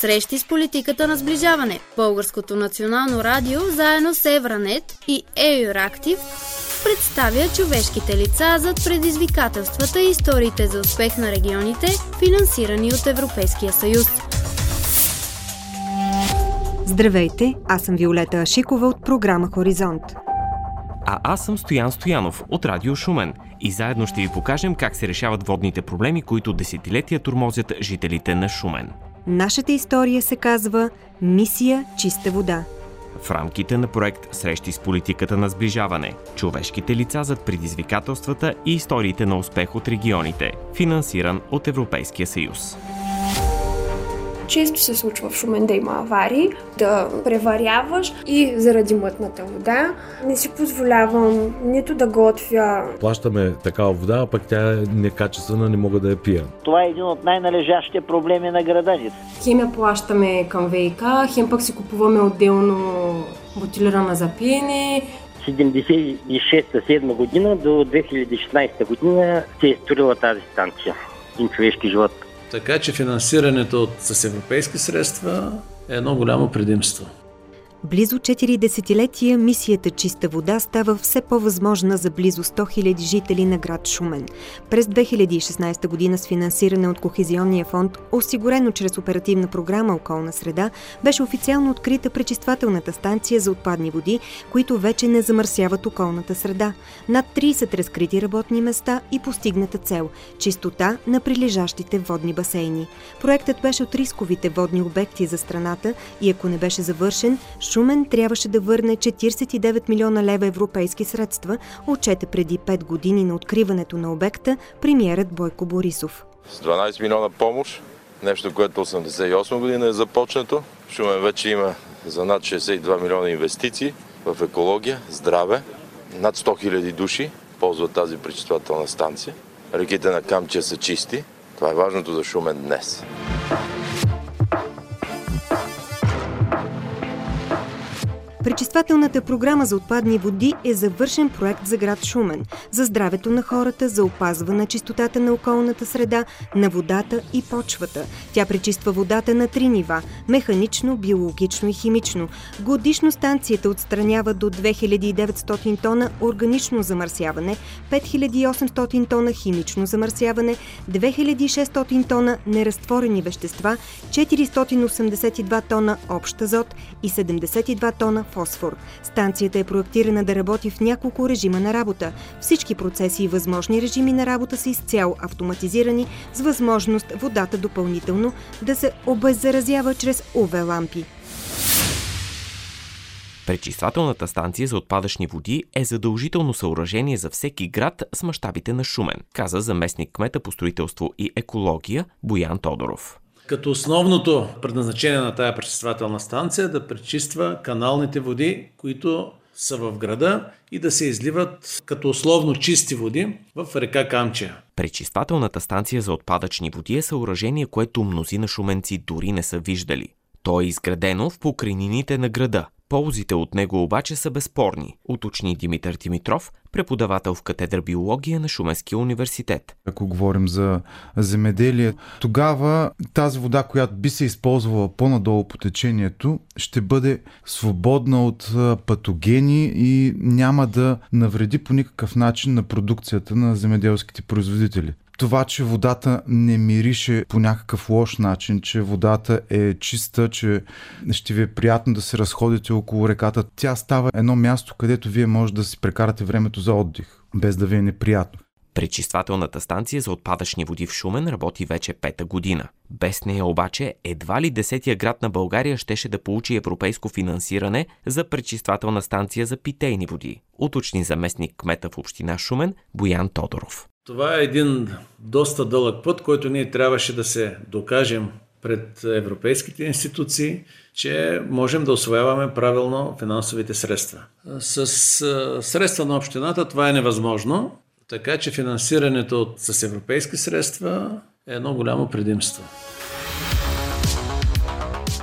Срещи с политиката на сближаване. Българското национално радио заедно с Евранет и Еюрактив представя човешките лица зад предизвикателствата и историите за успех на регионите, финансирани от Европейския съюз. Здравейте, аз съм Виолета Ашикова от програма Хоризонт. А аз съм Стоян Стоянов от Радио Шумен и заедно ще ви покажем как се решават водните проблеми, които десетилетия турмозят жителите на Шумен. Нашата история се казва Мисия Чиста вода. В рамките на проект Срещи с политиката на сближаване, човешките лица зад предизвикателствата и историите на успех от регионите, финансиран от Европейския съюз. Често се случва в Шумен да има аварии, да преваряваш и заради мътната вода не си позволявам нито да готвя. Плащаме такава вода, а пък тя е некачествена, не мога да я пия. Това е един от най-належащите проблеми на града ни. Хем я плащаме към ВИК, хем пък си купуваме отделно бутилирана за пиене, 76-7 година до 2016 година се е строила тази станция. Един човешки живот. Така че финансирането с европейски средства е едно голямо предимство. Близо 4 десетилетия мисията Чиста вода става все по-възможна за близо 100 000 жители на град Шумен. През 2016 година с финансиране от Кохезионния фонд, осигурено чрез оперативна програма Околна среда, беше официално открита пречиствателната станция за отпадни води, които вече не замърсяват околната среда. Над 30 разкрити работни места и постигната цел – чистота на прилежащите водни басейни. Проектът беше от рисковите водни обекти за страната и ако не беше завършен, Шумен трябваше да върне 49 милиона лева европейски средства, отчете преди 5 години на откриването на обекта премиерът Бойко Борисов. С 12 милиона помощ, нещо, което 88 година е започнато. Шумен вече има за над 62 милиона инвестиции в екология, здраве. Над 100 хиляди души ползват тази пречиствателна станция. Реките на Камчия са чисти. Това е важното за Шумен днес. Пречиствателната програма за отпадни води е завършен проект за град Шумен, за здравето на хората, за опазване на чистотата на околната среда, на водата и почвата. Tя пречиства водата на три нива – механично, биологично и химично. Годишно станцията отстранява до 2900 тона органично замърсяване, 5800 тона химично замърсяване, 2600 тона неразтворени вещества, 482 тона общ азот и 72 тона фосфор. Станцията е проектирана да работи в няколко режима на работа. Всички процеси и възможни режими на работа са изцяло автоматизирани с възможност водата допълнително да се обеззаразява чрез УВ-лампи. Пречиствателната станция за отпадъчни води е задължително съоръжение за всеки град с мащабите на Шумен, каза заместник кмета по строителство и екология Боян Тодоров. Като основното предназначение на тая пречиствателна станция е да пречиства каналните води, които са в града и да се изливат като условно чисти води в река Камчия. Пречиствателната станция за отпадъчни води е съоръжение, което мнозина шуменци дори не са виждали. То е изградено в покрайнините на града. Ползите от него обаче са безспорни, уточни Димитър Димитров, преподавател в катедра биология на Шуменския университет. Ако говорим за земеделие, тогава тази вода, която би се използвала по-надолу по течението, ще бъде свободна от патогени и няма да навреди по никакъв начин на продукцията на земеделските производители това, че водата не мирише по някакъв лош начин, че водата е чиста, че ще ви е приятно да се разходите около реката, тя става едно място, където вие може да си прекарате времето за отдих, без да ви е неприятно. Пречиствателната станция за отпадъчни води в Шумен работи вече пета година. Без нея обаче едва ли десетия град на България щеше да получи европейско финансиране за пречиствателна станция за питейни води, уточни заместник кмета в община Шумен Боян Тодоров. Това е един доста дълъг път, който ние трябваше да се докажем пред европейските институции, че можем да освояваме правилно финансовите средства. С средства на общината това е невъзможно, така че финансирането с европейски средства е едно голямо предимство.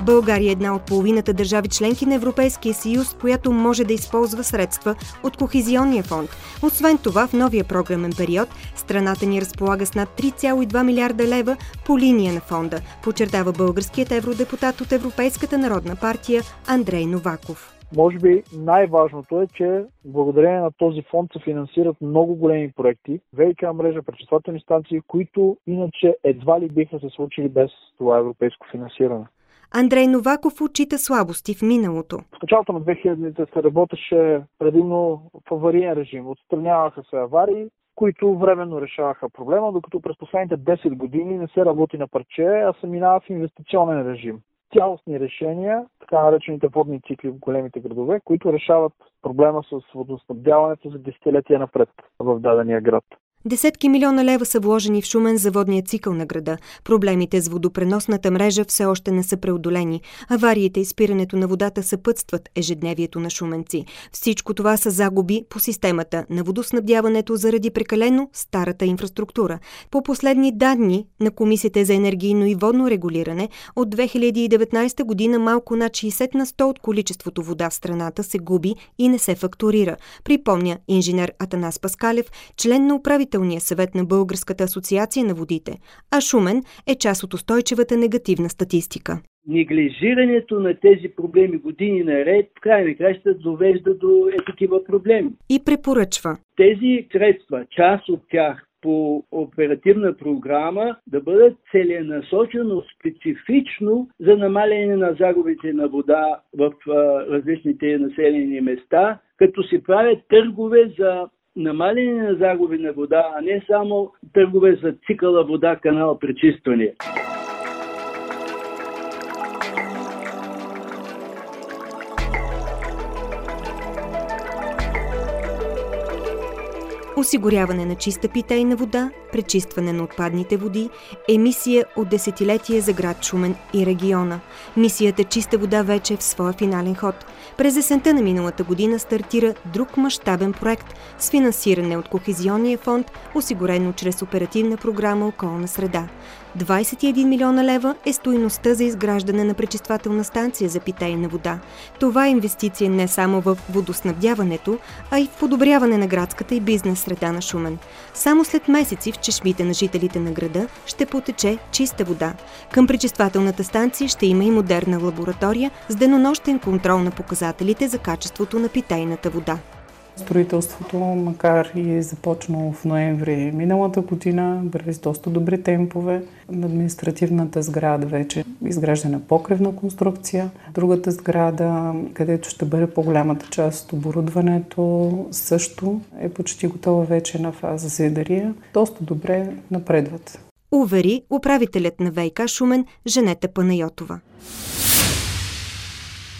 България е една от половината държави членки на Европейския съюз, която може да използва средства от Кохезионния фонд. Освен това, в новия програмен период страната ни разполага с над 3,2 милиарда лева по линия на фонда, подчертава българският евродепутат от Европейската народна партия Андрей Новаков. Може би най-важното е, че благодарение на този фонд се финансират много големи проекти, ВИК мрежа, пречиствателни станции, които иначе едва ли биха се случили без това европейско финансиране. Андрей Новаков отчита слабости в миналото. В началото на 2000-те се работеше предимно в авариен режим. Отстраняваха се аварии, които временно решаваха проблема, докато през последните 10 години не се работи на парче, а се минава в инвестиционен режим цялостни решения, така наречените водни цикли в големите градове, които решават проблема с водоснабдяването за десетилетия напред в дадения град. Десетки милиона лева са вложени в Шумен за водния цикъл на града. Проблемите с водопреносната мрежа все още не са преодолени. Авариите и спирането на водата съпътстват ежедневието на шуменци. Всичко това са загуби по системата на водоснабдяването заради прекалено старата инфраструктура. По последни данни на Комисията за енергийно и водно регулиране от 2019 година малко над 60 на 100 от количеството вода в страната се губи и не се фактурира. Припомня инженер Атанас Паскалев, член на управител управителния съвет на Българската асоциация на водите, а Шумен е част от устойчивата негативна статистика. Неглижирането на тези проблеми години наред, в край на краща довежда до е такива проблеми. И препоръчва. Тези средства, част от тях по оперативна програма да бъдат целенасочено специфично за намаляне на загубите на вода в различните населени места, като се правят търгове за намаляне на загуби на вода, а не само търгове за цикъла вода, канал, пречистване. Осигуряване на чиста питейна вода, пречистване на отпадните води, емисия от десетилетие за град Шумен и региона. Мисията Чиста вода вече е в своя финален ход. През есента на миналата година стартира друг мащабен проект с финансиране от Кохезионния фонд, осигурено чрез оперативна програма Околна среда. 21 милиона лева е стоиността за изграждане на пречиствателна станция за питейна вода. Това е инвестиция не само в водоснабдяването, а и в подобряване на градската и бизнес среда на Шумен. Само след месеци в чешмите на жителите на града ще потече чиста вода. Към пречиствателната станция ще има и модерна лаборатория с денонощен контрол на показателите за качеството на питейната вода. Строителството, макар и е започнало в ноември миналата година, върви с доста добри темпове. На административната сграда вече изграждана покривна конструкция. Другата сграда, където ще бъде по-голямата част от оборудването, също е почти готова вече на фаза зидария. Доста добре напредват. Увери управителят на ВК Шумен Женета Панайотова.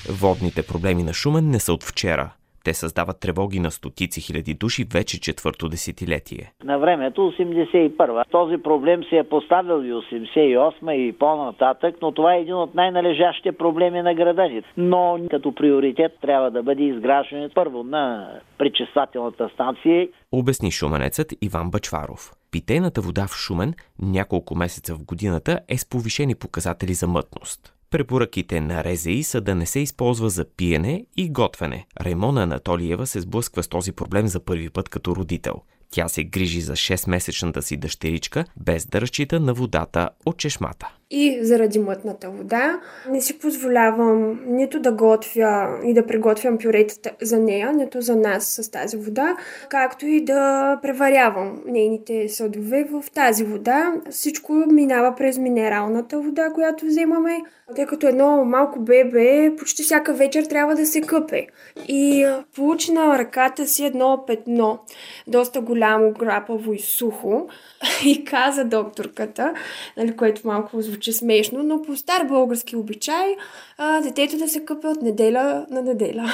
Водните проблеми на Шумен не са от вчера – те създават тревоги на стотици хиляди души вече четвърто десетилетие. На времето 81-а. Този проблем се е поставил и 88-а и по-нататък, но това е един от най-належащите проблеми на града ни. Но като приоритет трябва да бъде изграждането първо на пречиствателната станция. Обясни шуменецът Иван Бачваров. Питейната вода в Шумен няколко месеца в годината е с повишени показатели за мътност. Препоръките на РЗИ са да не се използва за пиене и готвене. Раймона Анатолиева се сблъсква с този проблем за първи път като родител. Тя се грижи за 6-месечната си дъщеричка, без да разчита на водата от чешмата. И заради мътната вода не си позволявам нито да готвя и да приготвям пюретата за нея, нито за нас с тази вода, както и да преварявам нейните съдове в тази вода. Всичко минава през минералната вода, която вземаме, тъй като едно малко бебе почти всяка вечер трябва да се къпе. И получи на ръката си едно петно, доста голямо, грапаво и сухо. И каза докторката, нали, което малко звучи смешно, но по стар български обичай, а, детето да се къпе от неделя на неделя.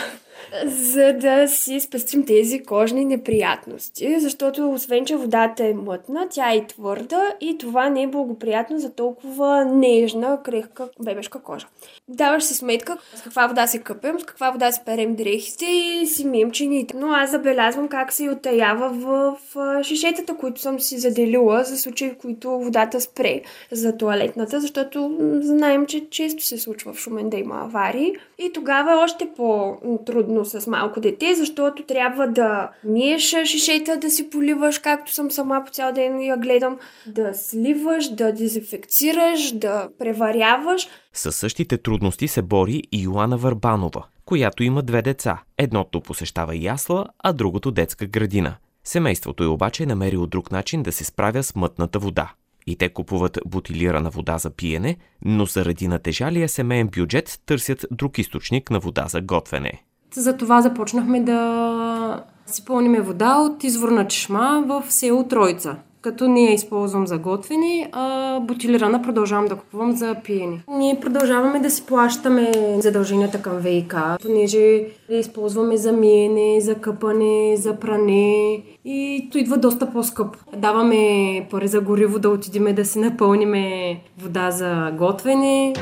За да си спестим тези кожни неприятности, защото освен, че водата е мътна, тя е твърда и това не е благоприятно за толкова нежна, крехка бебешка кожа. Даваш си сметка с каква вода се къпем, с каква вода си перем дрехите и си мием чините. Но аз забелязвам как се отаява в, в шишетата, които съм си заделила за случаи, в които водата спре за туалетната, защото знаем, че често се случва в Шумен да има аварии. И тогава е още по-трудно с малко дете, защото трябва да миеш шишета, да си поливаш, както съм сама по цял ден я гледам, да сливаш, да дезинфекцираш, да преваряваш. Със същите трудности се бори и Йоана Върбанова, която има две деца. Едното посещава ясла, а другото детска градина. Семейството й обаче е намерило друг начин да се справя с мътната вода. И те купуват бутилирана вода за пиене, но заради натежалия семейен бюджет търсят друг източник на вода за готвене. За това започнахме да си пълниме вода от изворна чешма в село Троица като не я използвам за готвене, а бутилирана продължавам да купувам за пиене. Ние продължаваме да си плащаме задълженията към ВИК, понеже я използваме за миене, за къпане, за пране и то идва доста по-скъпо. Даваме пари за гориво да отидеме да си напълниме вода за готвене.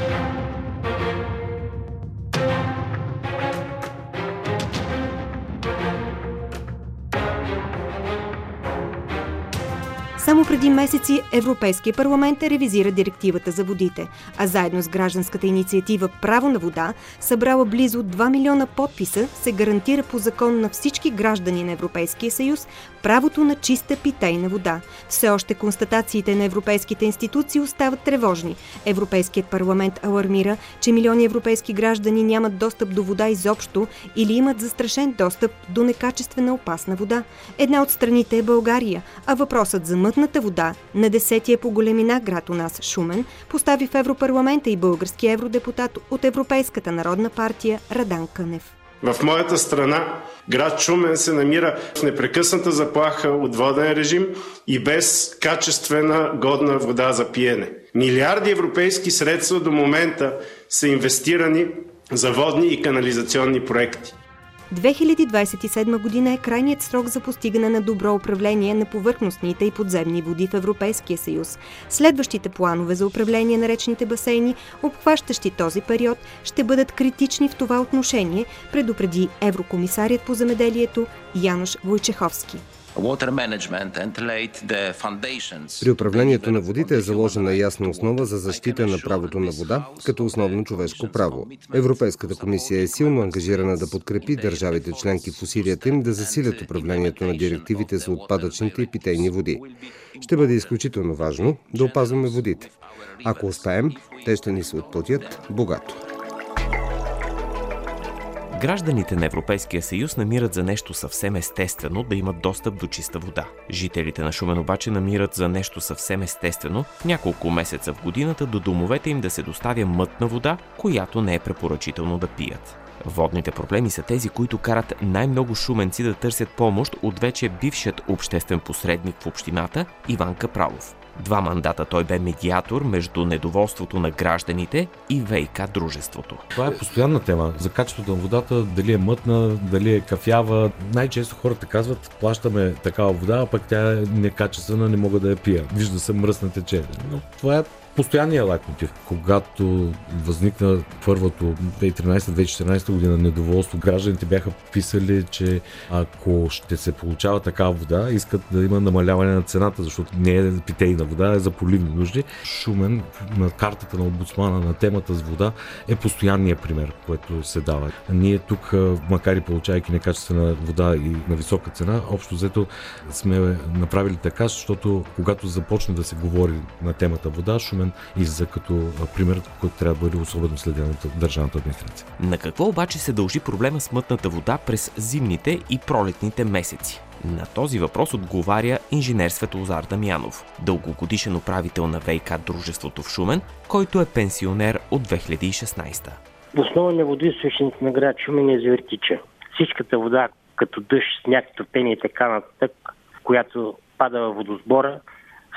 Само преди месеци Европейския парламент ревизира директивата за водите, а заедно с гражданската инициатива Право на вода, събрала близо 2 милиона подписа, се гарантира по закон на всички граждани на Европейския съюз правото на чиста питейна вода. Все още констатациите на европейските институции остават тревожни. Европейският парламент алармира, че милиони европейски граждани нямат достъп до вода изобщо или имат застрашен достъп до некачествена опасна вода. Една от страните е България, а въпросът за мътната вода на десетия по големина град у нас Шумен постави в Европарламента и български евродепутат от Европейската народна партия Радан Кънев. В моята страна град Шумен се намира в непрекъсната заплаха от воден режим и без качествена годна вода за пиене. Милиарди европейски средства до момента са инвестирани за водни и канализационни проекти. 2027 година е крайният срок за постигане на добро управление на повърхностните и подземни води в Европейския съюз. Следващите планове за управление на речните басейни, обхващащи този период, ще бъдат критични в това отношение, предупреди еврокомисарият по земеделието Януш Войчеховски. При управлението на водите е заложена ясна основа за защита на правото на вода като основно човешко право. Европейската комисия е силно ангажирана да подкрепи държавите членки в усилията им да засилят управлението на директивите за отпадъчните и питейни води. Ще бъде изключително важно да опазваме водите. Ако успеем, те ще ни се отплатят богато. Гражданите на Европейския съюз намират за нещо съвсем естествено да имат достъп до чиста вода. Жителите на Шумен обаче намират за нещо съвсем естествено няколко месеца в годината до домовете им да се доставя мътна вода, която не е препоръчително да пият. Водните проблеми са тези, които карат най-много шуменци да търсят помощ от вече бившият обществен посредник в общината Иван Капралов. Два мандата той бе медиатор между недоволството на гражданите и ВИК дружеството. Това е постоянна тема. За качеството на водата, дали е мътна, дали е кафява. Най-често хората казват, плащаме такава вода, а пък тя е некачествена, не мога да я пия. Вижда се мръсна течение. Но това е постоянния лайкмотив. Когато възникна първото 2013-2014 година недоволство, гражданите бяха писали, че ако ще се получава такава вода, искат да има намаляване на цената, защото не е питейна вода, е за поливни нужди. Шумен на картата на омбудсмана на темата с вода е постоянния пример, който се дава. Ние тук, макар и получайки некачествена вода и на висока цена, общо взето сме направили така, защото когато започне да се говори на темата вода, Шумен Шумен излиза като пример, който трябва да бъде особено следен от държавната администрация. На какво обаче се дължи проблема с мътната вода през зимните и пролетните месеци? На този въпрос отговаря инженер Светлозар Дамянов, дългогодишен управител на ВИК дружеството в Шумен, който е пенсионер от 2016. Основният водоизточник на град Шумен е Завертича. Всичката вода, като дъжд, сняг, топение и така нататък, която пада във водосбора,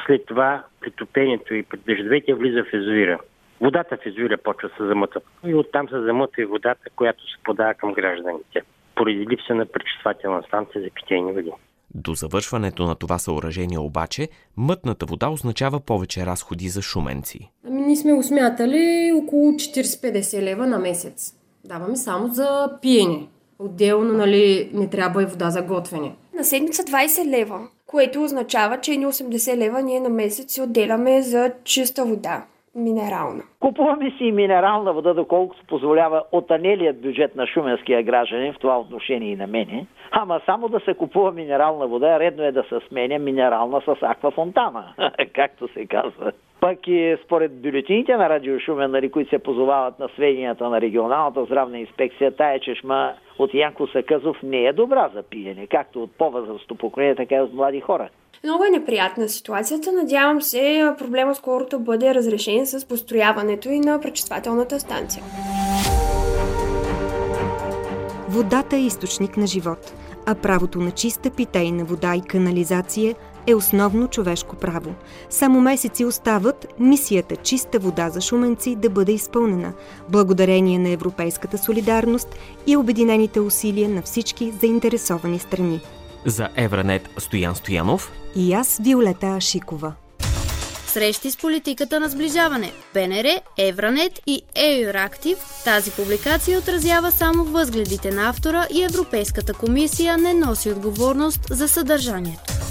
след това при топението и при дъждовете влиза в езовира. Водата в езовира почва се замъта. И оттам се замъта и водата, която се подава към гражданите. поради липса на пречиствателна станция за питейни води. До завършването на това съоръжение обаче, мътната вода означава повече разходи за шуменци. Ами ние сме го смятали около 40-50 лева на месец. Даваме само за пиене. Отделно, нали, не трябва и вода за готвене. На седмица 20 лева, което означава, че ни 80 лева ние на месец си отделяме за чиста вода минерална. Купуваме си и минерална вода, доколкото позволява отанелият бюджет на шуменския гражданин, в това отношение и на мене. Ама само да се купува минерална вода, редно е да се сменя минерална с аквафонтана, както се казва. Пък и според бюлетините на Радио Шумен, нали, които се позовават на сведенията на регионалната здравна инспекция, тая чешма от Янко Сакъзов не е добра за пиене, както от по-възрастно поколение, така и от млади хора. Много е неприятна ситуацията. Надявам се проблема скоро да бъде разрешен с построяването и на пречиствателната станция. Водата е източник на живот, а правото на чиста питейна вода и канализация е основно човешко право. Само месеци остават мисията Чиста вода за шуменци да бъде изпълнена, благодарение на европейската солидарност и обединените усилия на всички заинтересовани страни. За Евранет Стоян Стоянов и аз Виолета Ашикова. Срещи с политиката на сближаване. БНР, Евранет и Еюрактив. Тази публикация отразява само възгледите на автора и Европейската комисия не носи отговорност за съдържанието.